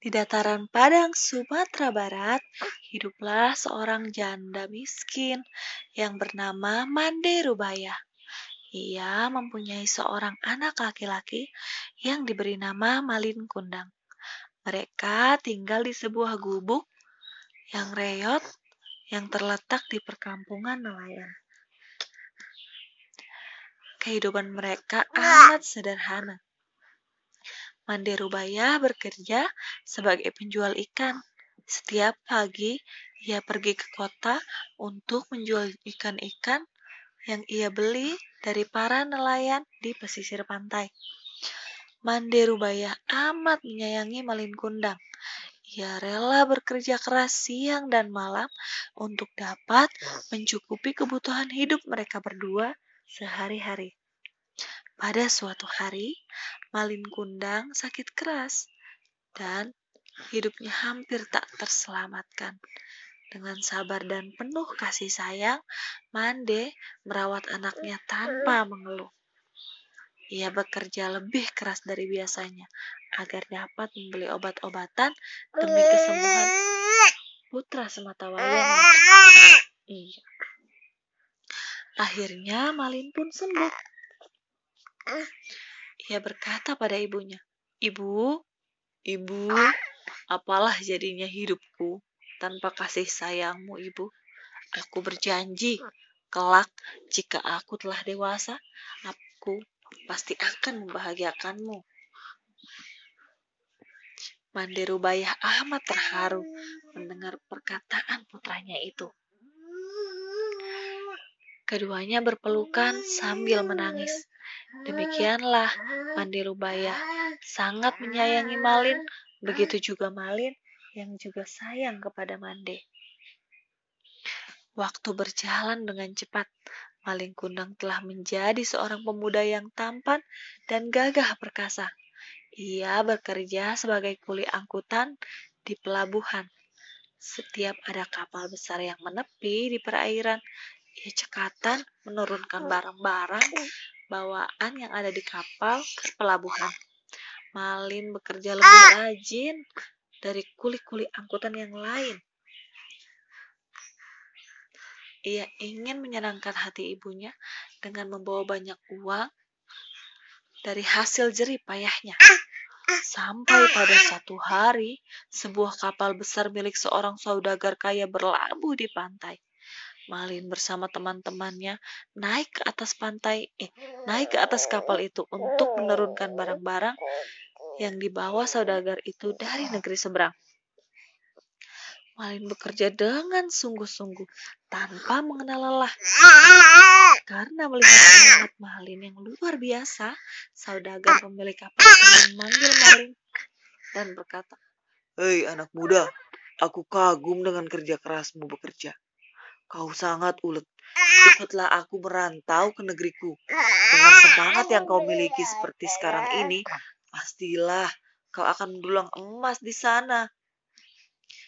Di dataran padang Sumatera Barat, hiduplah seorang janda miskin yang bernama Mande Rubaya. Ia mempunyai seorang anak laki-laki yang diberi nama Malin Kundang. Mereka tinggal di sebuah gubuk yang reyot yang terletak di perkampungan nelayan. Kehidupan mereka amat sederhana. Mande Rubaya bekerja sebagai penjual ikan. Setiap pagi, ia pergi ke kota untuk menjual ikan-ikan yang ia beli dari para nelayan di pesisir pantai. Mande Rubaya amat menyayangi Malin Kundang. Ia rela bekerja keras siang dan malam untuk dapat mencukupi kebutuhan hidup mereka berdua sehari-hari. Pada suatu hari, Malin Kundang sakit keras dan hidupnya hampir tak terselamatkan. Dengan sabar dan penuh kasih sayang, Mande merawat anaknya tanpa mengeluh. Ia bekerja lebih keras dari biasanya agar dapat membeli obat-obatan demi kesembuhan putra semata wayangnya. Iya. Akhirnya Malin pun sembuh. Ia berkata pada ibunya, Ibu, ibu, apalah jadinya hidupku tanpa kasih sayangmu, ibu. Aku berjanji, kelak jika aku telah dewasa, aku pasti akan membahagiakanmu. Manderu Bayah amat terharu mendengar perkataan putranya itu. Keduanya berpelukan sambil menangis. Demikianlah Mandi Rubaya sangat menyayangi Malin, begitu juga Malin yang juga sayang kepada Mande. Waktu berjalan dengan cepat, Malin Kundang telah menjadi seorang pemuda yang tampan dan gagah perkasa. Ia bekerja sebagai kuli angkutan di pelabuhan. Setiap ada kapal besar yang menepi di perairan, ia cekatan menurunkan barang-barang bawaan yang ada di kapal ke pelabuhan. Malin bekerja lebih rajin dari kuli-kuli angkutan yang lain. Ia ingin menyenangkan hati ibunya dengan membawa banyak uang dari hasil jerih payahnya. Sampai pada satu hari, sebuah kapal besar milik seorang saudagar kaya berlabuh di pantai. Malin bersama teman-temannya naik ke atas pantai, eh, naik ke atas kapal itu untuk menurunkan barang-barang yang dibawa saudagar itu dari negeri seberang. Malin bekerja dengan sungguh-sungguh tanpa mengenal lelah. Karena melihat semangat Malin yang luar biasa, saudagar pemilik kapal memanggil Malin dan berkata, Hei anak muda, aku kagum dengan kerja kerasmu bekerja. Kau sangat ulet. Ikutlah aku merantau ke negeriku. Dengan semangat yang kau miliki seperti sekarang ini, pastilah kau akan mendulang emas di sana.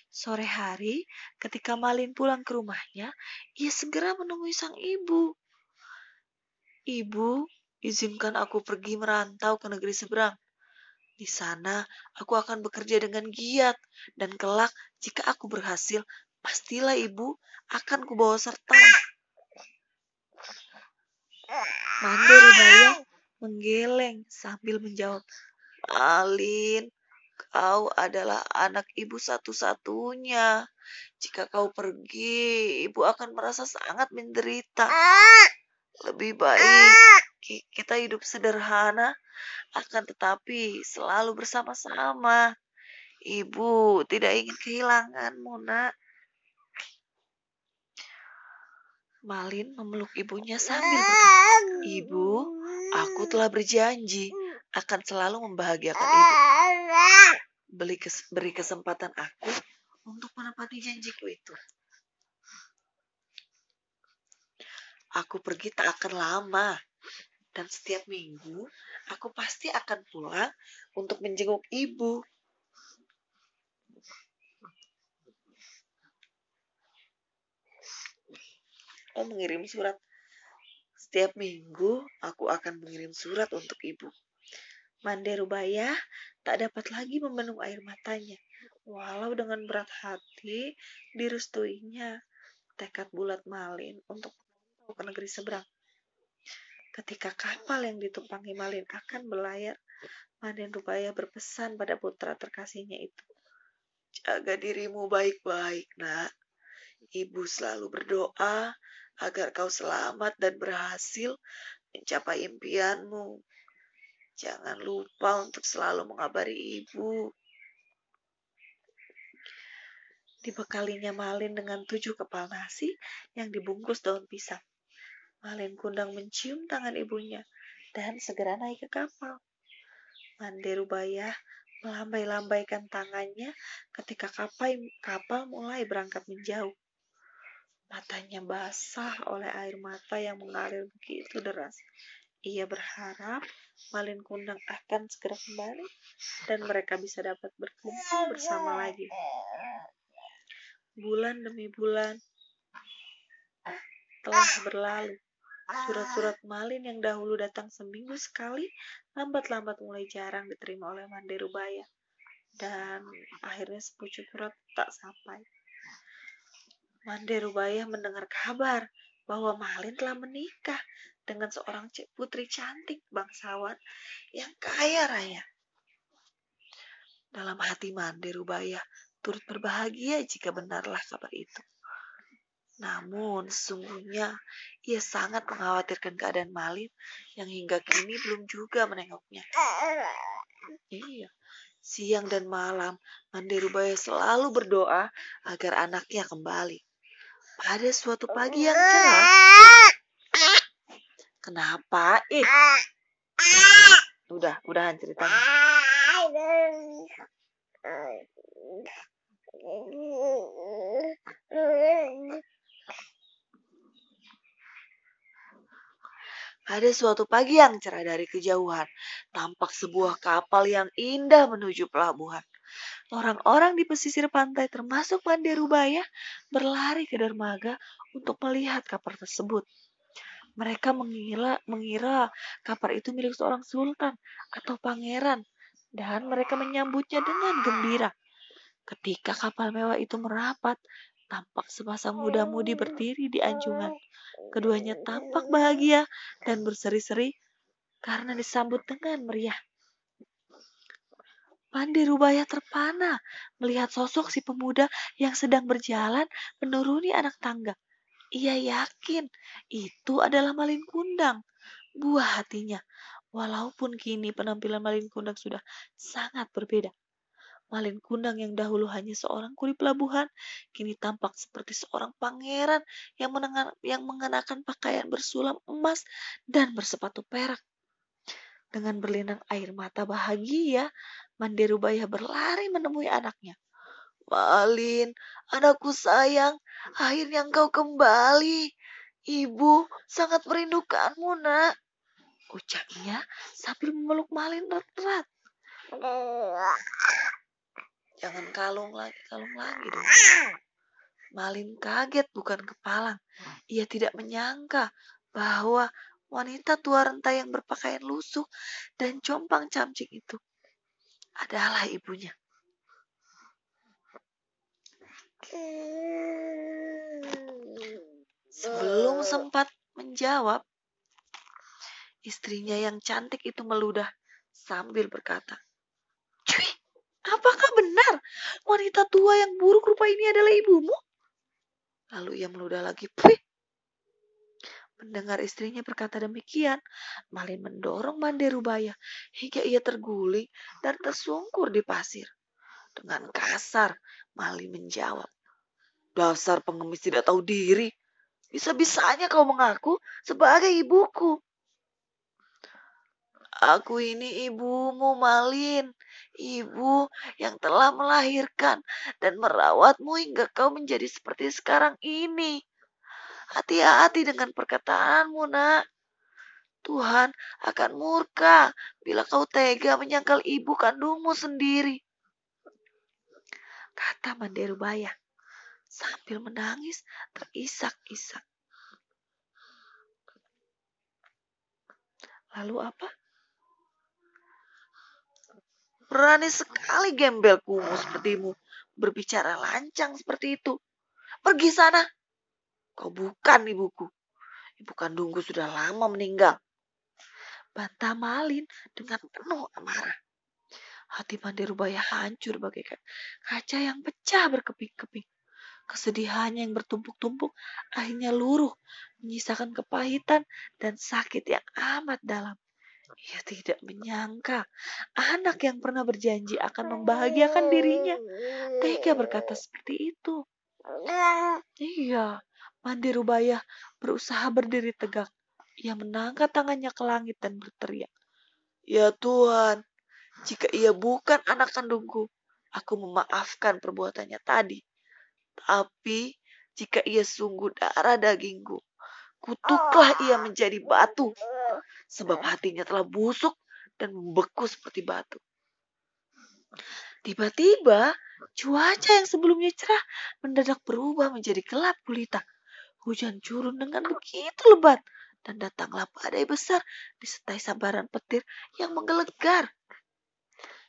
Sore hari, ketika Malin pulang ke rumahnya, ia segera menemui sang ibu. Ibu, izinkan aku pergi merantau ke negeri seberang. Di sana, aku akan bekerja dengan giat, dan kelak, jika aku berhasil, pastilah ibu akan kubawa serta. Mande Rubaya menggeleng sambil menjawab, Alin, kau adalah anak ibu satu-satunya. Jika kau pergi, ibu akan merasa sangat menderita. Lebih baik kita hidup sederhana, akan tetapi selalu bersama-sama. Ibu tidak ingin kehilanganmu, nak. Malin memeluk ibunya sambil berkata, Ibu, aku telah berjanji akan selalu membahagiakan ibu. Beli kes beri kesempatan aku untuk menepati janjiku itu. Aku pergi tak akan lama, dan setiap minggu aku pasti akan pulang untuk menjenguk ibu. Oh, mengirim surat. Setiap minggu aku akan mengirim surat untuk ibu. Mande Rubaya tak dapat lagi membendung air matanya. Walau dengan berat hati direstuinya tekad bulat Malin untuk ke negeri seberang. Ketika kapal yang ditumpangi Malin akan berlayar, Maden Rupaya berpesan pada putra terkasihnya itu. Jaga dirimu baik-baik, nak. Ibu selalu berdoa agar kau selamat dan berhasil mencapai impianmu. Jangan lupa untuk selalu mengabari ibu. Dibekalinya Malin dengan tujuh kepal nasi yang dibungkus daun pisang. Malin Kundang mencium tangan ibunya dan segera naik ke kapal. Manderubaya melambai-lambaikan tangannya ketika kapal, kapal mulai berangkat menjauh. Matanya basah oleh air mata yang mengalir begitu deras. Ia berharap Malin Kundang akan segera kembali dan mereka bisa dapat berkumpul bersama lagi. Bulan demi bulan telah berlalu. Surat-surat Malin yang dahulu datang seminggu sekali, lambat-lambat mulai jarang diterima oleh Manderubaya. Dan akhirnya sepucuk surat tak sampai. Manderubaya mendengar kabar bahwa Malin telah menikah dengan seorang putri cantik bangsawan yang kaya raya. Dalam hati Mande Rubaya turut berbahagia jika benarlah kabar itu. Namun sesungguhnya ia sangat mengkhawatirkan keadaan Malin yang hingga kini belum juga menengoknya. Iya, siang dan malam Mande Rubaya selalu berdoa agar anaknya kembali. Pada suatu pagi yang cerah, Kenapa? Ih. Udah, udahan ceritanya. Pada suatu pagi yang cerah dari kejauhan, tampak sebuah kapal yang indah menuju pelabuhan. Orang-orang di pesisir pantai termasuk Manderubaya berlari ke dermaga untuk melihat kapal tersebut. Mereka mengira, mengira kapal itu milik seorang sultan atau pangeran dan mereka menyambutnya dengan gembira. Ketika kapal mewah itu merapat, tampak sepasang muda-mudi berdiri di anjungan. Keduanya tampak bahagia dan berseri-seri karena disambut dengan meriah. Pandi Rubaya terpana melihat sosok si pemuda yang sedang berjalan menuruni anak tangga. Ia yakin itu adalah Malin Kundang. Buah hatinya, walaupun kini penampilan Malin Kundang sudah sangat berbeda. Malin Kundang yang dahulu hanya seorang kuli pelabuhan, kini tampak seperti seorang pangeran yang, menengan, yang mengenakan pakaian bersulam emas dan bersepatu perak. Dengan berlinang air mata bahagia, Manderubaya berlari menemui anaknya. Malin, anakku sayang, akhirnya engkau kembali. Ibu sangat merindukanmu, nak. Ucapnya sambil memeluk Malin erat-erat. Jangan kalung lagi, kalung lagi dong. Malin kaget bukan kepalang. Ia tidak menyangka bahwa wanita tua renta yang berpakaian lusuh dan compang camcing itu adalah ibunya. Sebelum sempat menjawab, istrinya yang cantik itu meludah sambil berkata, Cuy, apakah benar wanita tua yang buruk rupa ini adalah ibumu? Lalu ia meludah lagi, Puih. Mendengar istrinya berkata demikian, Malin mendorong Mande Rubaya hingga ia terguling dan tersungkur di pasir. Dengan kasar, Malin menjawab, Dasar pengemis tidak tahu diri. Bisa-bisanya kau mengaku sebagai ibuku. Aku ini ibumu, Malin. Ibu yang telah melahirkan dan merawatmu hingga kau menjadi seperti sekarang ini. Hati-hati dengan perkataanmu, nak. Tuhan akan murka bila kau tega menyangkal ibu kandungmu sendiri. Kata Manderubaya sambil menangis terisak-isak. Lalu apa? Berani sekali gembel kumuh sepertimu. Berbicara lancang seperti itu. Pergi sana. Kau bukan ibuku. Ibu kandungku sudah lama meninggal. Bantah Malin dengan penuh amarah. Hati Mandi Rubaya hancur bagaikan kaca yang pecah berkeping-keping. Kesedihannya yang bertumpuk-tumpuk akhirnya luruh, menyisakan kepahitan dan sakit yang amat dalam. Ia tidak menyangka anak yang pernah berjanji akan membahagiakan dirinya tega berkata seperti itu. Iya, Mandi Rubaya berusaha berdiri tegak. Ia mengangkat tangannya ke langit dan berteriak. Ya Tuhan, jika ia bukan anak kandungku, aku memaafkan perbuatannya tadi. Tapi jika ia sungguh darah dagingku, kutuklah ia menjadi batu. Sebab hatinya telah busuk dan membeku seperti batu. Tiba-tiba, cuaca yang sebelumnya cerah mendadak berubah menjadi gelap gulita. Hujan turun dengan begitu lebat dan datanglah badai besar disertai sambaran petir yang menggelegar.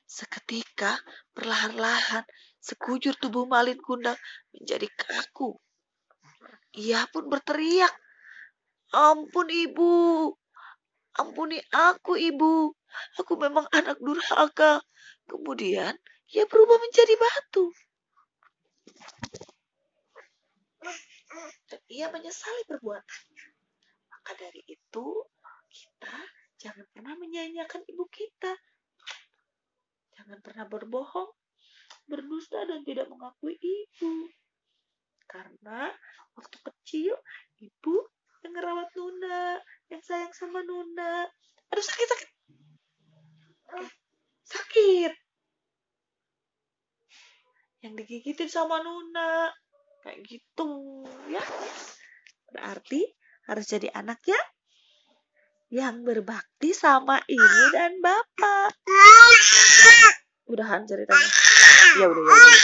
Seketika, perlahan-lahan, sekujur tubuh Malin Kundang menjadi kaku. Ia pun berteriak, Ampun ibu, ampuni aku ibu, aku memang anak durhaka. Kemudian ia berubah menjadi batu. Dan ia menyesali perbuatannya. Maka dari itu, kita jangan pernah menyanyiakan ibu kita. Jangan pernah berbohong, berdusta dan tidak mengakui ibu. Karena waktu kecil ibu yang ngerawat Nuna, yang sayang sama Nuna. Aduh sakit sakit. Sakit. Yang digigitin sama Nuna. Kayak gitu ya. Berarti harus jadi anak ya yang berbakti sama ibu dan bapak. Udahan ceritanya. Ya udah ya. Udah.